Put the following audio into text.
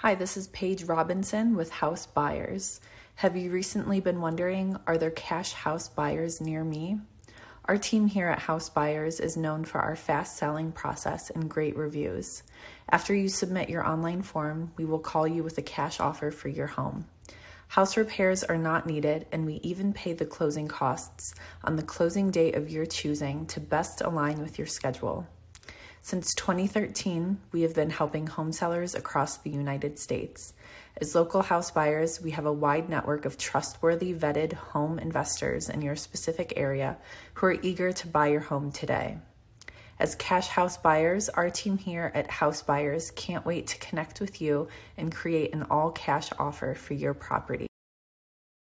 Hi, this is Paige Robinson with House Buyers. Have you recently been wondering, are there cash house buyers near me? Our team here at House Buyers is known for our fast selling process and great reviews. After you submit your online form, we will call you with a cash offer for your home. House repairs are not needed, and we even pay the closing costs on the closing date of your choosing to best align with your schedule. Since 2013, we have been helping home sellers across the United States. As local house buyers, we have a wide network of trustworthy, vetted home investors in your specific area who are eager to buy your home today. As cash house buyers, our team here at House Buyers can't wait to connect with you and create an all cash offer for your property.